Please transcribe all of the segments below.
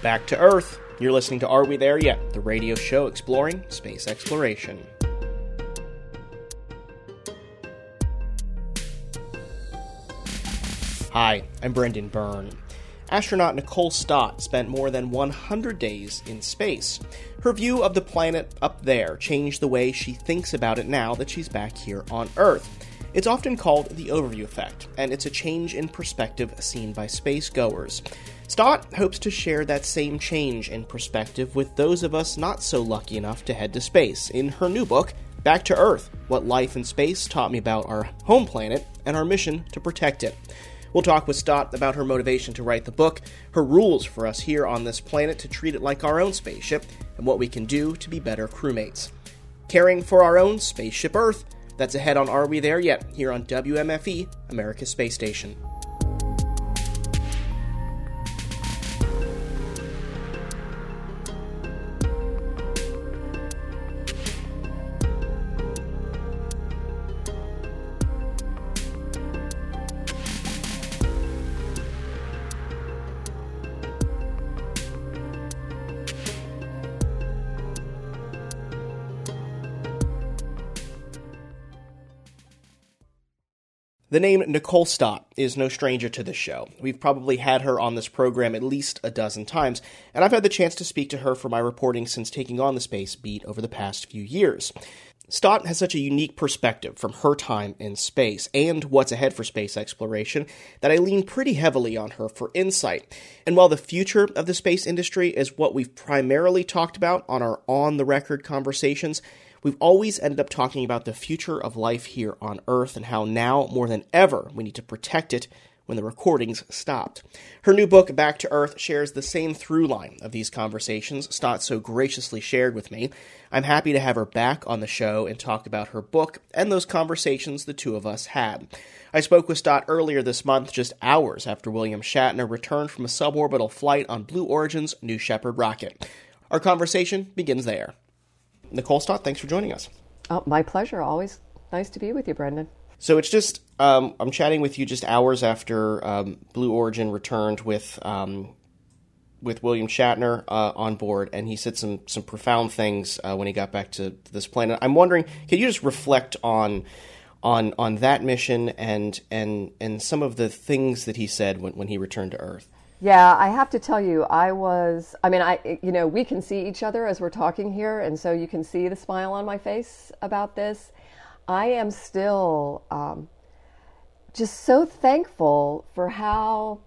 Back to Earth. You're listening to Are We There Yet? The radio show exploring space exploration. Hi, I'm Brendan Byrne. Astronaut Nicole Stott spent more than 100 days in space. Her view of the planet up there changed the way she thinks about it now that she's back here on Earth. It's often called the overview effect, and it's a change in perspective seen by space goers. Stott hopes to share that same change in perspective with those of us not so lucky enough to head to space in her new book, Back to Earth What Life in Space Taught Me About Our Home Planet and Our Mission to Protect It. We'll talk with Stott about her motivation to write the book, her rules for us here on this planet to treat it like our own spaceship, and what we can do to be better crewmates. Caring for our own spaceship Earth, that's ahead on Are We There Yet? here on WMFE, America's Space Station. The name Nicole Stott is no stranger to this show. We've probably had her on this program at least a dozen times, and I've had the chance to speak to her for my reporting since taking on the space beat over the past few years. Stott has such a unique perspective from her time in space and what's ahead for space exploration that I lean pretty heavily on her for insight. And while the future of the space industry is what we've primarily talked about on our on the record conversations, we've always ended up talking about the future of life here on Earth and how now, more than ever, we need to protect it when the recordings stopped. Her new book, Back to Earth, shares the same through line of these conversations Stott so graciously shared with me. I'm happy to have her back on the show and talk about her book and those conversations the two of us had. I spoke with Stott earlier this month, just hours after William Shatner returned from a suborbital flight on Blue Origin's New Shepard rocket. Our conversation begins there. Nicole Stott, thanks for joining us. Oh, my pleasure. Always nice to be with you, Brendan. So it's just um, I'm chatting with you just hours after um, Blue Origin returned with um, with William Shatner uh, on board, and he said some some profound things uh, when he got back to, to, this planet. I'm wondering, can you just reflect on on on that mission and and and some of the things that he said when, when he returned to Earth? Yeah, I have to tell you, I was, I mean, I, you know, we can see each other as we're talking here, and so you can see the smile on my face about this. I am still um, just so thankful for how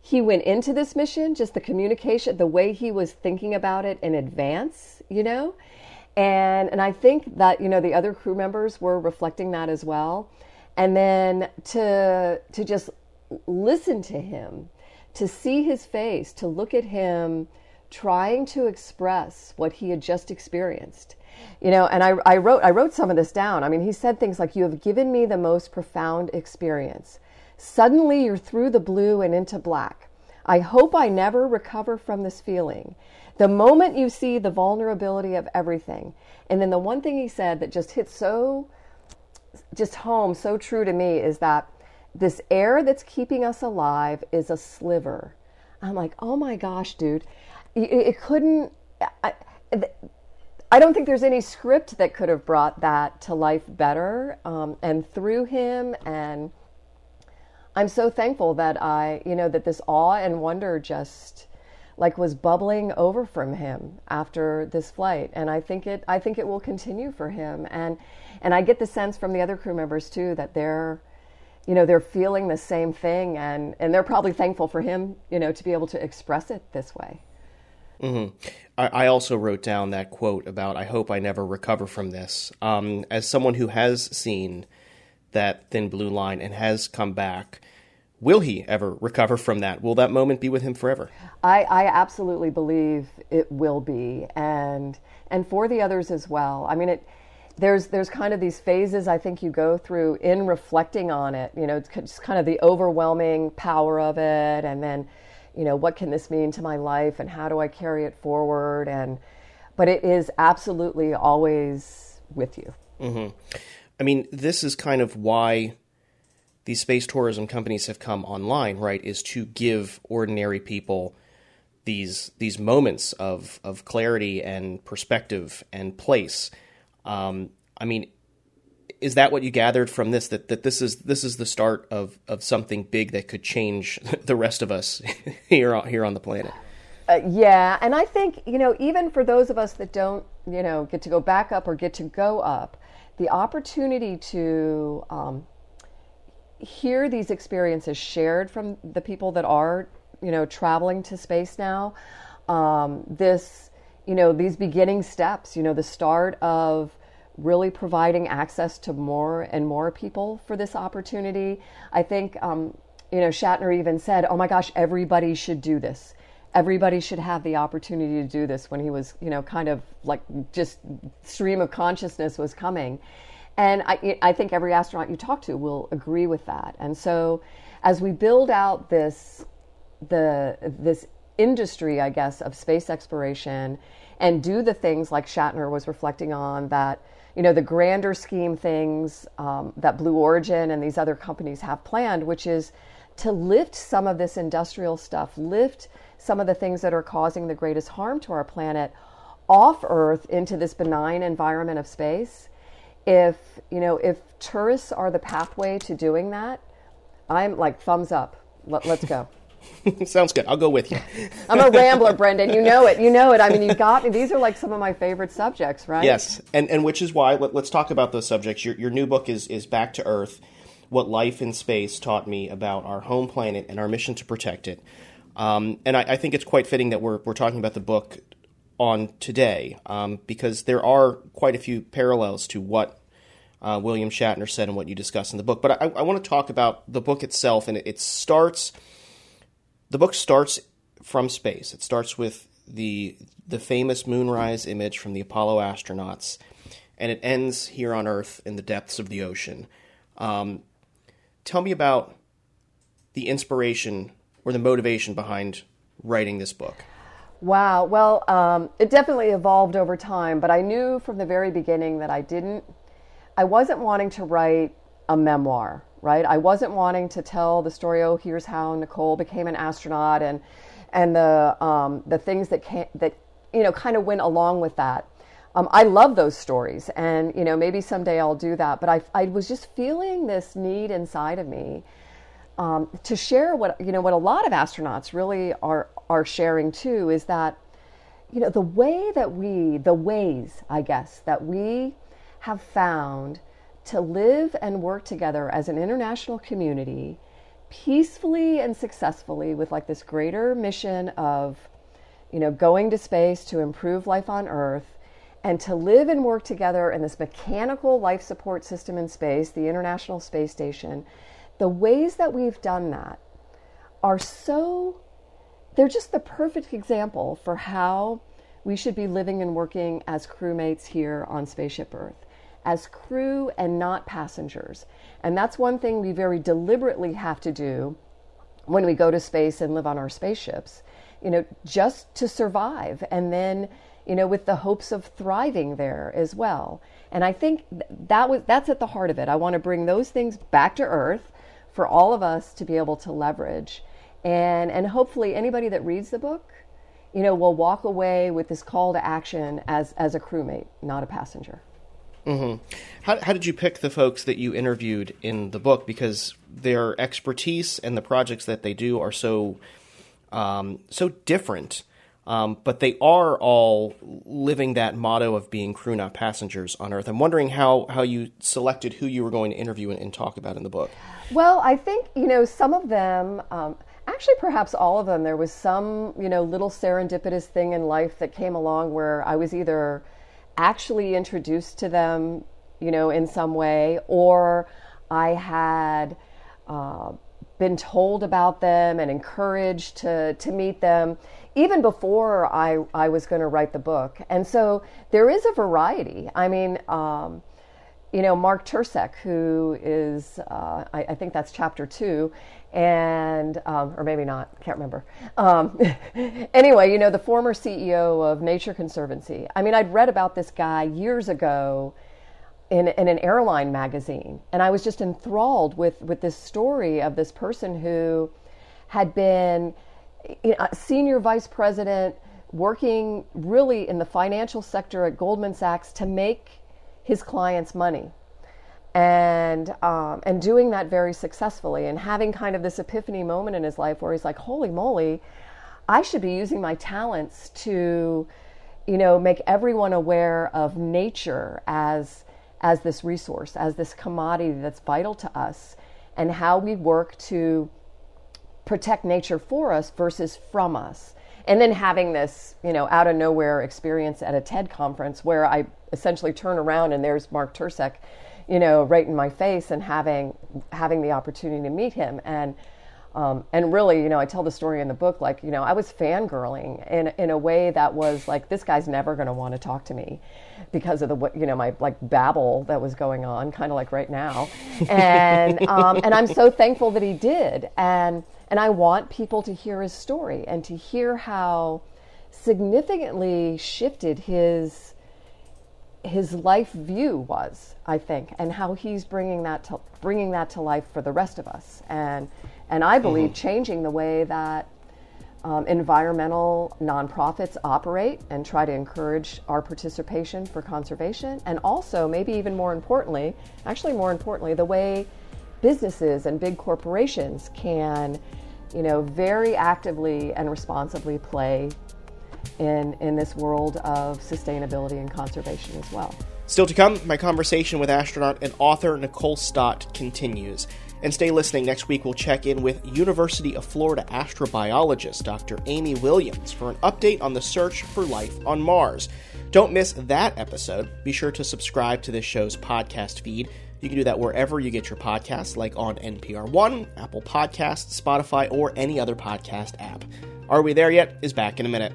he went into this mission, just the communication, the way he was thinking about it in advance, you know? And, and I think that, you know, the other crew members were reflecting that as well. And then to, to just listen to him to see his face, to look at him trying to express what he had just experienced. You know, and I, I wrote I wrote some of this down. I mean, he said things like, "You have given me the most profound experience. Suddenly, you're through the blue and into black. I hope I never recover from this feeling. The moment you see the vulnerability of everything, and then the one thing he said that just hit so, just home, so true to me is that this air that's keeping us alive is a sliver. I'm like, oh my gosh, dude, it, it couldn't. I, I, don't think there's any script that could have brought that to life better. Um, and through him, and I'm so thankful that I, you know, that this awe and wonder just like was bubbling over from him after this flight and i think it i think it will continue for him and and i get the sense from the other crew members too that they're you know they're feeling the same thing and and they're probably thankful for him you know to be able to express it this way. Mm-hmm. I, I, also wrote down that quote about i hope i never recover from this. Um, as someone who has seen that thin blue line and has come back will he ever recover from that? Will that moment be with him forever? I, I absolutely believe it will be. And and for the others as well. I mean it there's there's kind of these phases I think you go through in reflecting on it. You know, it's just kind of the overwhelming power of it, and then, you know, what can this mean to my life, and how do I carry it forward? And but it is absolutely always with you. Mm-hmm. I mean, this is kind of why these space tourism companies have come online, right? Is to give ordinary people these these moments of of clarity and perspective and place. Um, I mean, is that what you gathered from this? That that this is this is the start of of something big that could change the rest of us here on, here on the planet. Uh, yeah, and I think you know even for those of us that don't you know get to go back up or get to go up, the opportunity to um, hear these experiences shared from the people that are you know traveling to space now, um, this you know these beginning steps, you know the start of really providing access to more and more people for this opportunity. I think, um, you know, Shatner even said, oh my gosh, everybody should do this. Everybody should have the opportunity to do this when he was, you know, kind of like just stream of consciousness was coming. And I, I think every astronaut you talk to will agree with that. And so as we build out this, the, this industry, I guess, of space exploration and do the things like Shatner was reflecting on that you know, the grander scheme things um, that Blue Origin and these other companies have planned, which is to lift some of this industrial stuff, lift some of the things that are causing the greatest harm to our planet off Earth into this benign environment of space. If, you know, if tourists are the pathway to doing that, I'm like thumbs up. Let, let's go. Sounds good. I'll go with you. I'm a rambler, Brendan. You know it. You know it. I mean, you got me. These are like some of my favorite subjects, right? Yes, and and which is why let, us talk about those subjects. Your your new book is is Back to Earth: What Life in Space Taught Me About Our Home Planet and Our Mission to Protect It. Um, and I, I, think it's quite fitting that we're we're talking about the book on today um, because there are quite a few parallels to what uh, William Shatner said and what you discuss in the book. But I, I want to talk about the book itself, and it, it starts the book starts from space. It starts with the the famous moonrise image from the Apollo astronauts, and it ends here on Earth in the depths of the ocean. Um, tell me about the inspiration or the motivation behind writing this book. Wow. Well, um, it definitely evolved over time, but I knew from the very beginning that I didn't, I wasn't wanting to write a memoir right? I wasn't wanting to tell the story. Oh, here's how Nicole became an astronaut, and and the um, the things that can, that you know kind of went along with that. Um, I love those stories, and you know maybe someday I'll do that. But I I was just feeling this need inside of me um, to share what you know what a lot of astronauts really are are sharing too is that you know the way that we the ways I guess that we have found to live and work together as an international community peacefully and successfully with like this greater mission of you know going to space to improve life on earth and to live and work together in this mechanical life support system in space the international space station. The ways that we've done that are so they're just the perfect example for how we should be living and working as crewmates here on spaceship earth as crew and not passengers. And that's one thing we very deliberately have to do when we go to space and live on our spaceships, you know, just to survive and then, you know, with the hopes of thriving there as well. And I think that was that's at the heart of it. I want to bring those things back to earth for all of us to be able to leverage. And and hopefully anybody that reads the book, you know, will walk away with this call to action as as a crewmate, not a passenger. Mm-hmm. How, how did you pick the folks that you interviewed in the book? Because their expertise and the projects that they do are so um, so different, um, but they are all living that motto of being crew, not passengers on Earth. I'm wondering how how you selected who you were going to interview and, and talk about in the book. Well, I think you know some of them. Um, actually perhaps all of them there was some you know little serendipitous thing in life that came along where i was either actually introduced to them, you know, in some way, or I had uh, been told about them and encouraged to, to meet them even before I, I was going to write the book. And so there is a variety. I mean, um, you know, Mark Tercek, who is, uh, I, I, think that's chapter two, and, um, or maybe not, can't remember. Um, anyway, you know, the former CEO of Nature Conservancy. I mean, I'd read about this guy years ago in, in an airline magazine, and I was just enthralled with, with this story of this person who had been a senior vice president working really in the financial sector at Goldman Sachs to make his clients money. And um, and doing that very successfully, and having kind of this epiphany moment in his life where he's like, "Holy moly, I should be using my talents to, you know, make everyone aware of nature as as this resource, as this commodity that's vital to us, and how we work to protect nature for us versus from us. And then having this, you know, out of nowhere experience at a TED conference where I essentially turn around and there's Mark Tercek, you know, right in my face and having having the opportunity to meet him. And um, and really, you know, I tell the story in the book, like, you know, I was fangirling in in a way that was like, this guy's never going to want to talk to me because of the, you know, my like babble that was going on, kind of like right now, and um, and I'm so thankful that he did, and and I want people to hear his story and to hear how significantly shifted his his life view was, I think, and how he's bringing that to bringing that to life for the rest of us, and and I believe mm-hmm. changing the way that um, environmental nonprofits operate and try to encourage our participation for conservation, and also maybe even more importantly, actually more importantly, the way businesses and big corporations can, you know, very actively and responsibly play in, in this world of sustainability and conservation as well. Still to come, my conversation with astronaut and author Nicole Stott continues. And stay listening. Next week, we'll check in with University of Florida astrobiologist Dr. Amy Williams for an update on the search for life on Mars. Don't miss that episode. Be sure to subscribe to this show's podcast feed you can do that wherever you get your podcasts, like on NPR One, Apple Podcasts, Spotify, or any other podcast app. Are We There Yet? is back in a minute.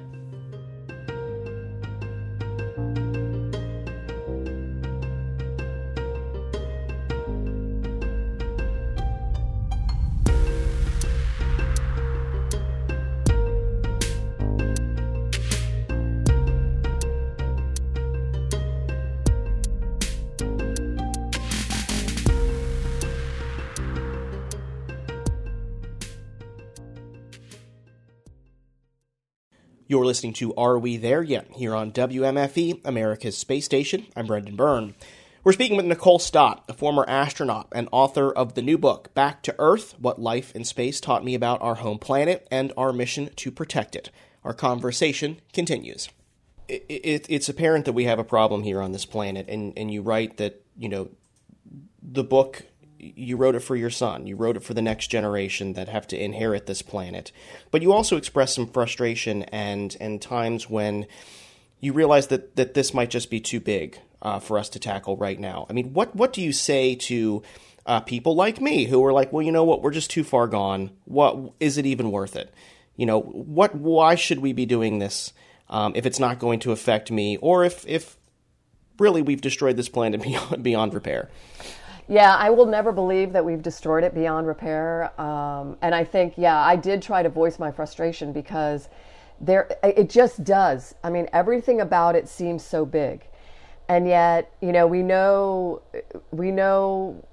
You're listening to Are We There Yet? here on WMFE, America's Space Station. I'm Brendan Byrne. We're speaking with Nicole Stott, a former astronaut and author of the new book, Back to Earth What Life in Space Taught Me About Our Home Planet and Our Mission to Protect It. Our conversation continues. It, it, it's apparent that we have a problem here on this planet, and, and you write that, you know, the book you wrote it for your son. You wrote it for the next generation that have to inherit this planet. But you also express some frustration and and times when you realize that that this might just be too big uh, for us to tackle right now. I mean, what what do you say to uh, people like me who are like, well, you know what, we're just too far gone. What is it even worth it? You know, what? Why should we be doing this um, if it's not going to affect me, or if if really we've destroyed this planet beyond beyond repair? Yeah, I will never believe that we've destroyed it beyond repair. Um, and I think, yeah, I did try to voice my frustration because there, it just does. I mean, everything about it seems so big, and yet, you know, we know, we know.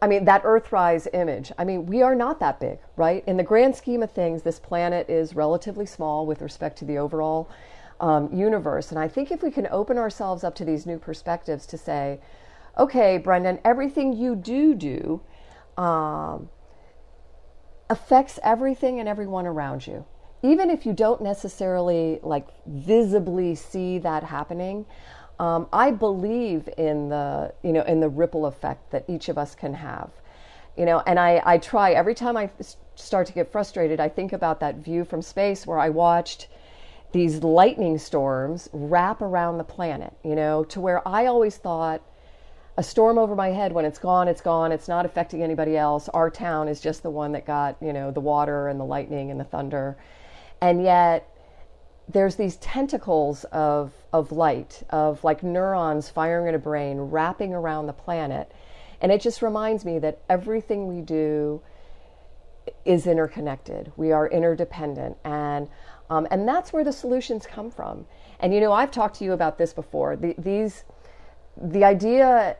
I mean, that Earthrise image. I mean, we are not that big, right? In the grand scheme of things, this planet is relatively small with respect to the overall um, universe. And I think if we can open ourselves up to these new perspectives to say, okay, Brendan, everything you do do um, affects everything and everyone around you. Even if you don't necessarily like visibly see that happening, um, I believe in the you know in the ripple effect that each of us can have. You know, and I, I try every time I start to get frustrated, I think about that view from space where I watched these lightning storms wrap around the planet, you know, to where I always thought a storm over my head. When it's gone it's gone. It's not affecting anybody else. Our town is just the one that got you know the water and the lightning and the thunder. And yet there's these tentacles of of light of like neurons firing in a brain wrapping around the planet. And it just reminds me that everything we do is interconnected. We are interdependent. And um, and that's where the solutions come from. And you know i've talked to you about this before. The, these the idea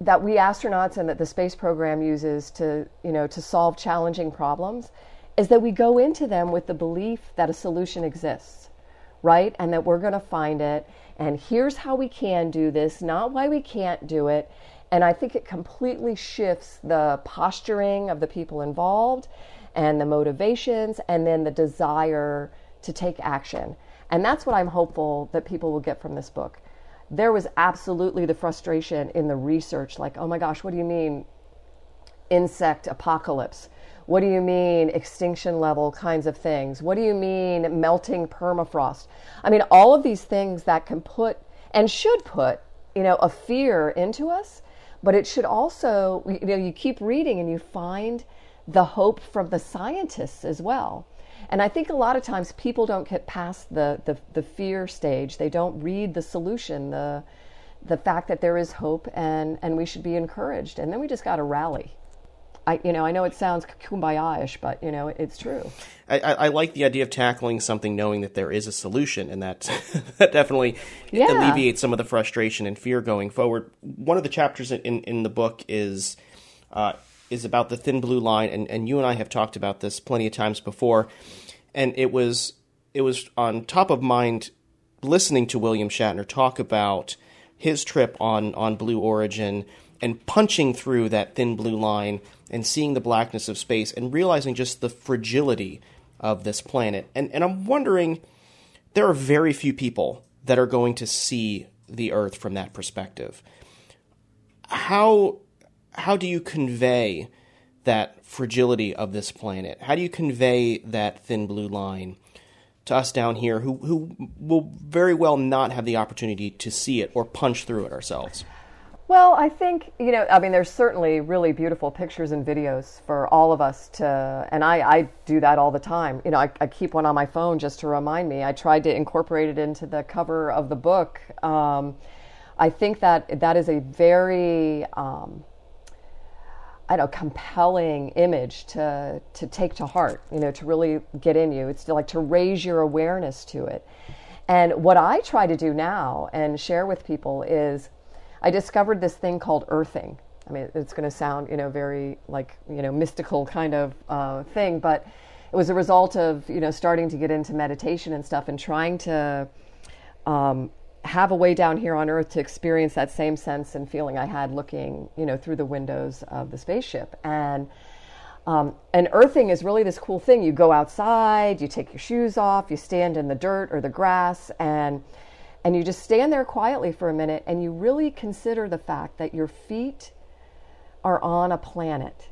that we astronauts and that the space program uses to, you know, to solve challenging problems is that we go into them with the belief that a solution exists, right? And that we're going to find it. And here's how we can do this, not why we can't do it. And I think it completely shifts the posturing of the people involved and the motivations and then the desire to take action. And that's what I'm hopeful that people will get from this book. There was absolutely the frustration in the research like, oh my gosh, what do you mean insect apocalypse? What do you mean extinction level kinds of things? What do you mean melting permafrost? I mean, all of these things that can put and should put, you know, a fear into us, but it should also, you know, you keep reading and you find the hope from the scientists as well. And I think a lot of times people don't get past the, the, the fear stage. They don't read the solution, the, the fact that there is hope and, and we should be encouraged. And then we just got to rally. I, you know, I know it sounds kumbaya-ish, but you know, it's true. I, I, like the idea of tackling something knowing that there is a solution, and that that definitely yeah. alleviates some of the frustration and fear going forward. One of the chapters in, in the book is uh, is about the thin blue line, and, and you and I have talked about this plenty of times before, and it was it was on top of mind listening to William Shatner talk about his trip on on Blue Origin and punching through that thin blue line and seeing the blackness of space and realizing just the fragility of this planet. And and I'm wondering there are very few people that are going to see the earth from that perspective. How how do you convey that fragility of this planet? How do you convey that thin blue line to us down here who, who will very well not have the opportunity to see it or punch through it ourselves? Well, I think, you know, I mean, there's certainly really beautiful pictures and videos for all of us to, and I, I do that all the time. You know, I, I keep one on my phone just to remind me. I tried to incorporate it into the cover of the book. Um, I think that that is a very, um, I don't know, compelling image to to take to heart, you know, to really get in you. It's to, like to raise your awareness to it. And what I try to do now and share with people is I discovered this thing called earthing. I mean, it's going to sound, you know, very like, you know, mystical kind of uh, thing, but it was a result of, you know, starting to get into meditation and stuff and trying to um, have a way down here on Earth to experience that same sense and feeling I had looking, you know, through the windows of the spaceship. And um, and earthing is really this cool thing. You go outside, you take your shoes off, you stand in the dirt or the grass, and and you just stand there quietly for a minute, and you really consider the fact that your feet are on a planet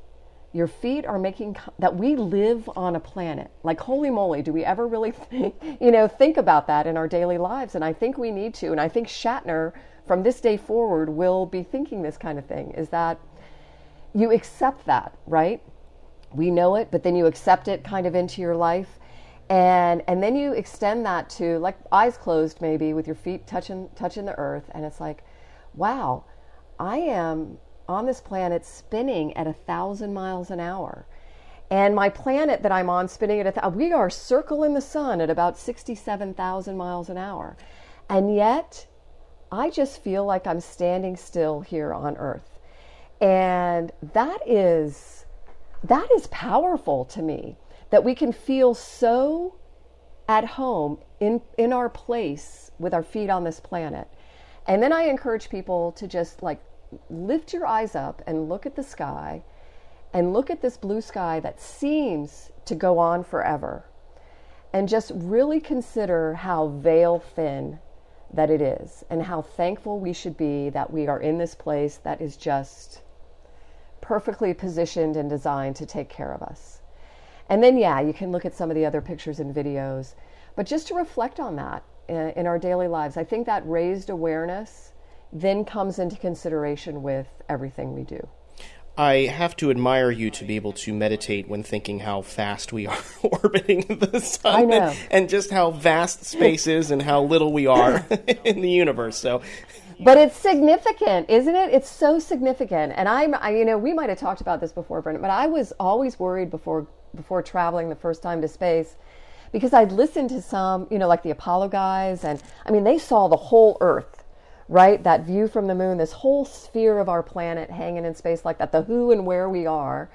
your feet are making that we live on a planet. Like holy moly do we ever really think, you know think about that in our daily lives? And i think we need to and i think shatner from this day forward will be thinking this kind of thing is that you accept that right? We know it but then you accept it kind of into your life. And and then you extend that to like eyes closed maybe with your feet touching touching the earth. And it's like wow i am on this planet spinning at a thousand miles an hour. And my planet that I'm on spinning at a th- we are circling the sun at about 67,000 miles an hour. And yet, I just feel like I'm standing still here on Earth. And that is that is powerful to me that we can feel so at home in in our place with our feet on this planet. And then I encourage people to just like lift your eyes up and look at the sky and look at this blue sky that seems to go on forever and just really consider how veil thin that it is and how thankful we should be that we are in this place that is just perfectly positioned and designed to take care of us. And then, yeah, you can look at some of the other pictures and videos, but just to reflect on that uh, in, our daily lives, I think that raised awareness then comes into consideration with everything we do. I have to admire you to be able to meditate when thinking how fast we are orbiting the sun and, and, just how vast space is and how little we are in the universe. So but it's significant, isn't it? It's so significant. And I'm, I, you know, we might have talked about this before, Brendan, but I was always worried before before traveling the first time to space because I'd listened to some, you know, like the Apollo guys, and I mean, they saw the whole Earth right? That view from the moon, this whole sphere of our planet hanging in space like that, the who and where we are.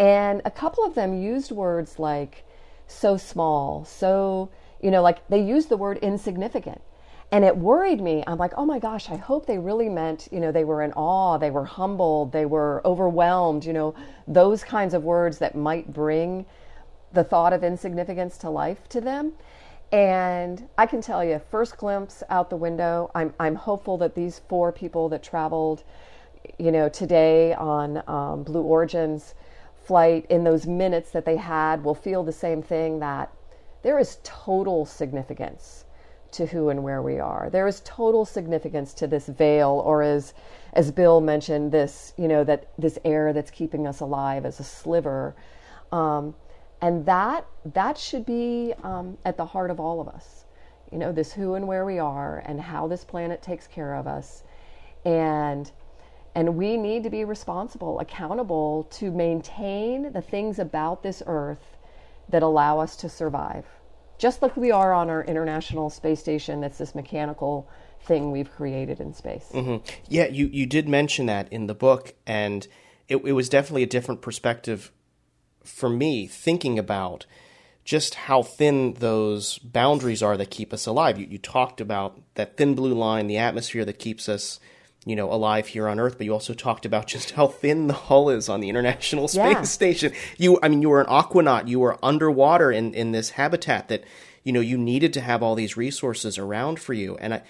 And a couple of them used words like so small, so, you know, like they used the word insignificant. And it worried me. I'm like, oh my gosh, I hope they really meant, you know, they were in awe, they were humbled, they were overwhelmed, you know, those kinds of words that might bring the thought of insignificance to life to them. And I can tell you, first glimpse out the window, I'm, I'm hopeful that these four people that traveled, you know, today on um, Blue Origin's flight, in those minutes that they had, will feel the same thing that there is total significance to who and where we are. There is total significance to this veil, or as as Bill mentioned, this you know that this air that's keeping us alive as a sliver, um, and that that should be um, at the heart of all of us. You know, this who and where we are, and how this planet takes care of us, and and we need to be responsible, accountable to maintain the things about this earth that allow us to survive just like we are on our international space station that's this mechanical thing we've created in space mm-hmm. yeah you, you did mention that in the book and it, it was definitely a different perspective for me thinking about just how thin those boundaries are that keep us alive you, you talked about that thin blue line the atmosphere that keeps us you know, alive here on Earth, but you also talked about just how thin the hull is on the International Space yeah. Station. You, I mean, you were an aquanaut. You were underwater in, in this habitat that, you know, you needed to have all these resources around for you. And I,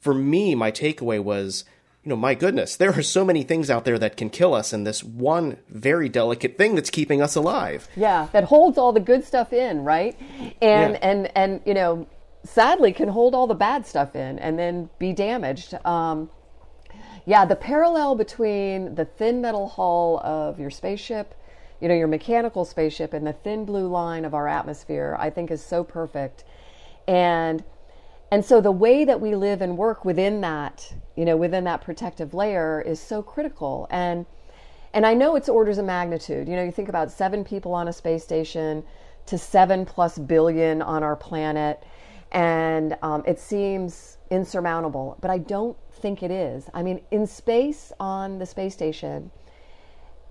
for me, my takeaway was, you know, my goodness, there are so many things out there that can kill us, and this one very delicate thing that's keeping us alive. Yeah, that holds all the good stuff in, right? And yeah. and and you know, sadly, can hold all the bad stuff in, and then be damaged. Um, yeah, the parallel between the thin metal hull of your spaceship, you know, your mechanical spaceship, and the thin blue line of our atmosphere, I think is so perfect. And and so the way that we live and work within that, you know, within that protective layer is so critical. And and I know it's orders of magnitude. You know, you think about seven people on a space station to seven plus billion on our planet, and um, it seems insurmountable. But I don't think it is. I mean, in space on the space station,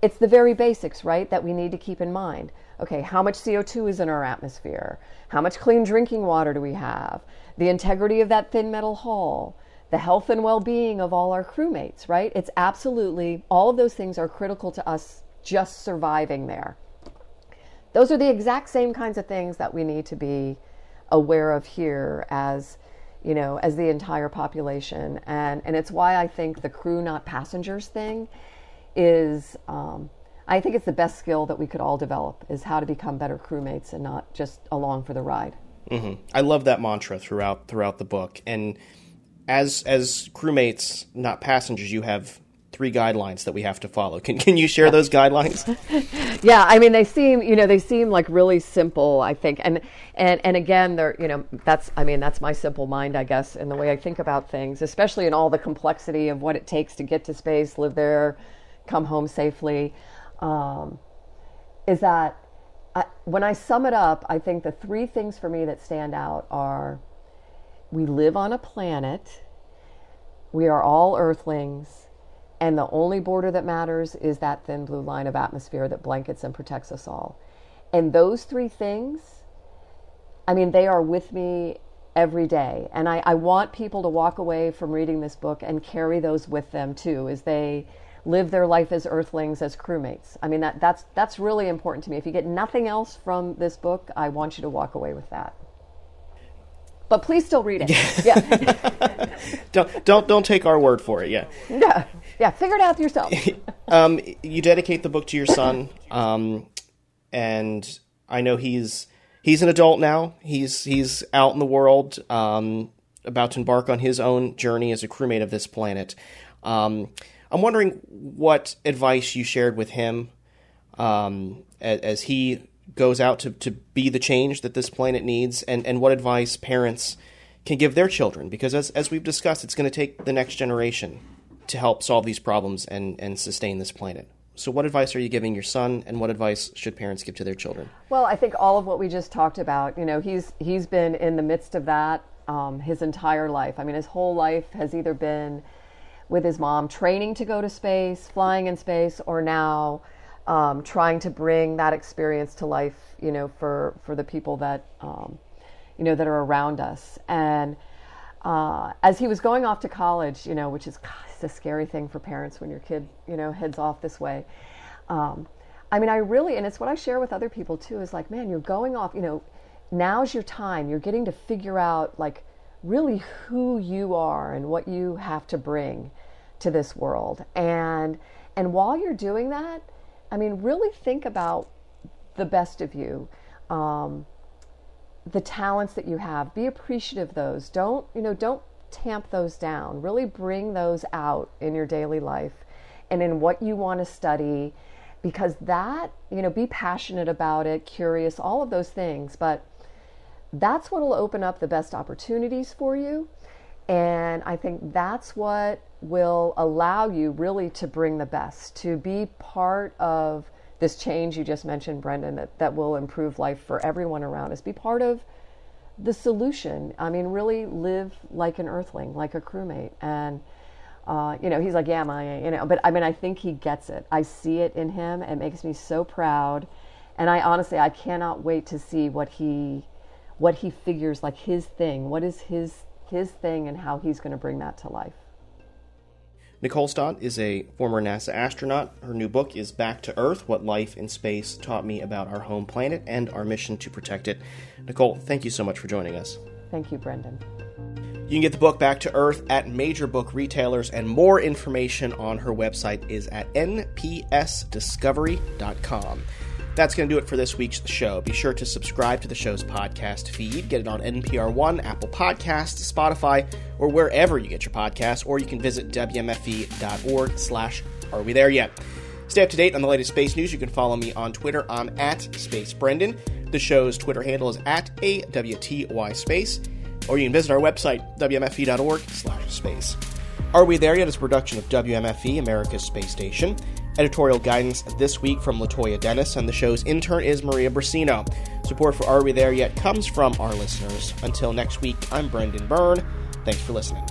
it's the very basics, right, that we need to keep in mind. Okay, how much CO2 is in our atmosphere? How much clean drinking water do we have? The integrity of that thin metal hull, the health and well being of all our crewmates, right? It's absolutely, all of those things are critical to us just surviving there. Those are the exact same kinds of things that we need to be aware of here as you know, as the entire population. And, and it's why I think the crew, not passengers thing is, um, I think it's the best skill that we could all develop is how to become better crewmates and not just along for the ride. Mm-hmm. I love that mantra throughout throughout the book. And as as crewmates, not passengers, you have three guidelines that we have to follow. Can can you share those guidelines? yeah, I mean they seem you know they seem like really simple. I think and and and again they're you know that's I mean that's my simple mind I guess in the way I think about things, especially in all the complexity of what it takes to get to space, live there, come home safely. Um, is that I, when I sum it up, I think the three things for me that stand out are we live on a planet. We are all earthlings and the only border that matters is that thin blue line of atmosphere that blankets and protects us all. And those three things, I mean, they are with me every day. And I, I want people to walk away from reading this book and carry those with them too as they live their life as earthlings, as crewmates. I mean, that, that's, that's really important to me. If you get nothing else from this book, I want you to walk away with that but please still read it. Yeah. don't don't don't take our word for it. Yeah. Yeah. Yeah. Figure it out yourself. um, you dedicate the book to your son, um, and I know he's he's an adult now. He's he's out in the world, um, about to embark on his own journey as a crewmate of this planet. Um, I'm wondering what advice you shared with him um, as, as he goes out to, to be the change that this planet needs and, and what advice parents can give their children. Because as, as we've discussed it's going to take the next generation to help solve these problems and, and sustain this planet. So what advice are you giving your son and what advice should parents give to their children? Well i think all of what we just talked about you know he's he's been in the midst of that um, his entire life. I mean his whole life has either been with his mom training to go to space flying in space or now um, trying to bring that experience to life, you know, for for the people that um, you know that are around us. And uh, as he was going off to college, you know, which is a scary thing for parents when your kid, you know, heads off this way. Um, I mean, I really, and it's what I share with other people too, is like, man, you're going off, you know, now's your time. You're getting to figure out like really who you are and what you have to bring to this world. And and while you're doing that, I mean, really think about the best of you, um, the talents that you have. Be appreciative of those. Don't you know? Don't tamp those down. Really bring those out in your daily life and in what you want to study, because that you know, be passionate about it, curious, all of those things, but that's what will open up the best opportunities for you. And I think that's what will allow you really to bring the best, to be part of this change you just mentioned, Brendan, that, that will improve life for everyone around us. Be part of the solution. I mean, really live like an earthling, like a crewmate. And, uh, you know, he's like, yeah, my, you know, but I mean, I think he gets it. I see it in him. It makes me so proud. And I honestly, I cannot wait to see what he, what he figures like his thing. What is his, his thing and how he's going to bring that to life. Nicole Stott is a former NASA astronaut. Her new book is Back to Earth What Life in Space Taught Me About Our Home Planet and Our Mission to Protect It. Nicole, thank you so much for joining us. Thank you, Brendan. You can get the book Back to Earth at major book retailers, and more information on her website is at npsdiscovery.com. That's going to do it for this week's show. Be sure to subscribe to the show's podcast feed. Get it on NPR One, Apple Podcasts, Spotify, or wherever you get your podcasts, or you can visit WMFE.org slash Are We There Yet? Stay up to date on the latest space news. You can follow me on Twitter. I'm at Space Brendan. The show's Twitter handle is at AWTY Space. Or you can visit our website, WMFE.org slash space. Are We There Yet is a production of WMFE, America's Space Station. Editorial guidance this week from Latoya Dennis, and the show's intern is Maria Brasino. Support for Are We There Yet comes from our listeners. Until next week, I'm Brendan Byrne. Thanks for listening.